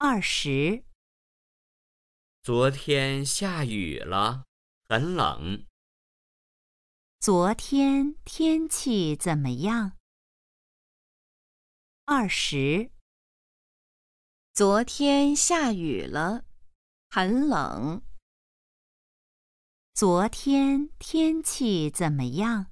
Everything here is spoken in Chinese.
二十。昨天下雨了很冷。昨天天气怎么样？二十。昨天下雨了很冷。昨天天气怎么样？